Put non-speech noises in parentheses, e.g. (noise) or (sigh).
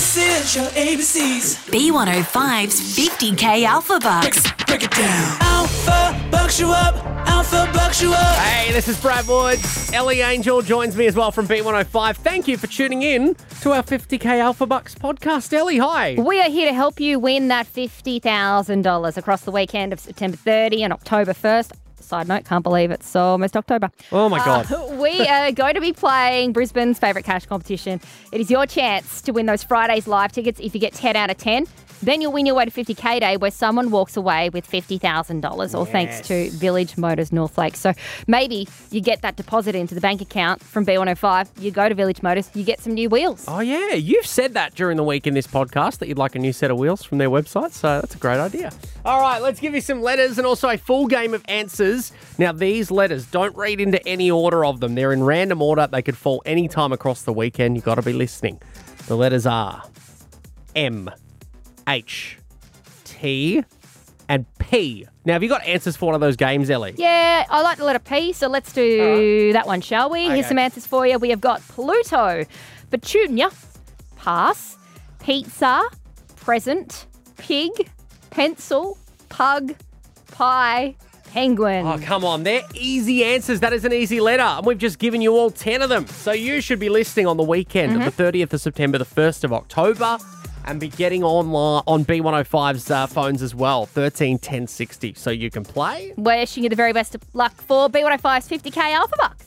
This is your ABCs. B105's 50k Alphabucks. Break it down. Alpha bucks you up. Alpha bucks you up. Hey, this is Brad Woods. Ellie Angel joins me as well from B105. Thank you for tuning in to our 50k Alphabucks podcast. Ellie, hi. We are here to help you win that $50,000 across the weekend of September 30 and October 1st. Side note, can't believe it's almost October. Oh my God. Uh, (laughs) we are going to be playing Brisbane's favourite cash competition. It is your chance to win those Fridays live tickets if you get 10 out of 10. Then you'll win your way to 50k day where someone walks away with $50,000 all thanks to Village Motors Northlake. So maybe you get that deposit into the bank account from B105, you go to Village Motors, you get some new wheels. Oh, yeah. You've said that during the week in this podcast that you'd like a new set of wheels from their website. So that's a great idea. All right, let's give you some letters and also a full game of answers. Now, these letters, don't read into any order of them. They're in random order. They could fall any time across the weekend. You've got to be listening. The letters are M, H, T, and P. Now, have you got answers for one of those games, Ellie? Yeah, I like the letter P, so let's do that one, shall we? Okay. Here's some answers for you. We have got Pluto, Petunia, Pass, Pizza, Present, Pig, Pencil, Pug, Pie, Penguin. Oh, come on. They're easy answers. That is an easy letter. And we've just given you all 10 of them. So you should be listening on the weekend of mm-hmm. the 30th of September, the 1st of October, and be getting online on B105's uh, phones as well, 13 10 60. So you can play. Wishing you the very best of luck for B105's 50k Alphabucks.